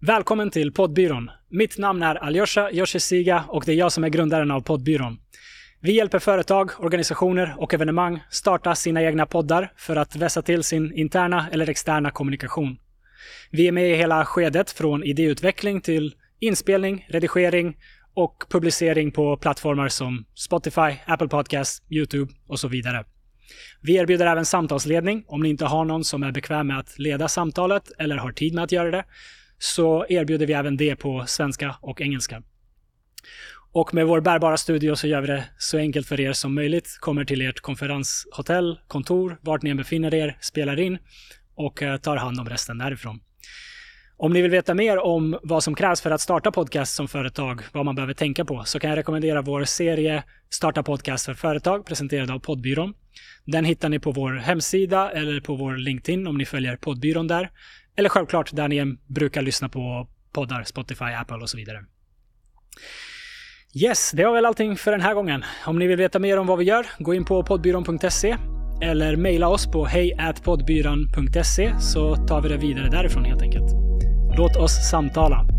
Välkommen till Poddbyrån. Mitt namn är Aljosha Yoshisiga och det är jag som är grundaren av Poddbyrån. Vi hjälper företag, organisationer och evenemang starta sina egna poddar för att vässa till sin interna eller externa kommunikation. Vi är med i hela skedet från idéutveckling till inspelning, redigering och publicering på plattformar som Spotify, Apple Podcasts, YouTube och så vidare. Vi erbjuder även samtalsledning om ni inte har någon som är bekväm med att leda samtalet eller har tid med att göra det så erbjuder vi även det på svenska och engelska. Och med vår bärbara studio så gör vi det så enkelt för er som möjligt. Kommer till ert konferenshotell, kontor, vart ni än befinner er, spelar in och eh, tar hand om resten därifrån. Om ni vill veta mer om vad som krävs för att starta podcast som företag, vad man behöver tänka på, så kan jag rekommendera vår serie Starta podcast för företag presenterad av Poddbyrån. Den hittar ni på vår hemsida eller på vår LinkedIn om ni följer Poddbyrån där. Eller självklart där ni brukar lyssna på poddar, Spotify, Apple och så vidare. Yes, det var väl allting för den här gången. Om ni vill veta mer om vad vi gör, gå in på poddbyrån.se eller mejla oss på hejatpoddbyrån.se så tar vi det vidare därifrån helt enkelt. Låt oss samtala.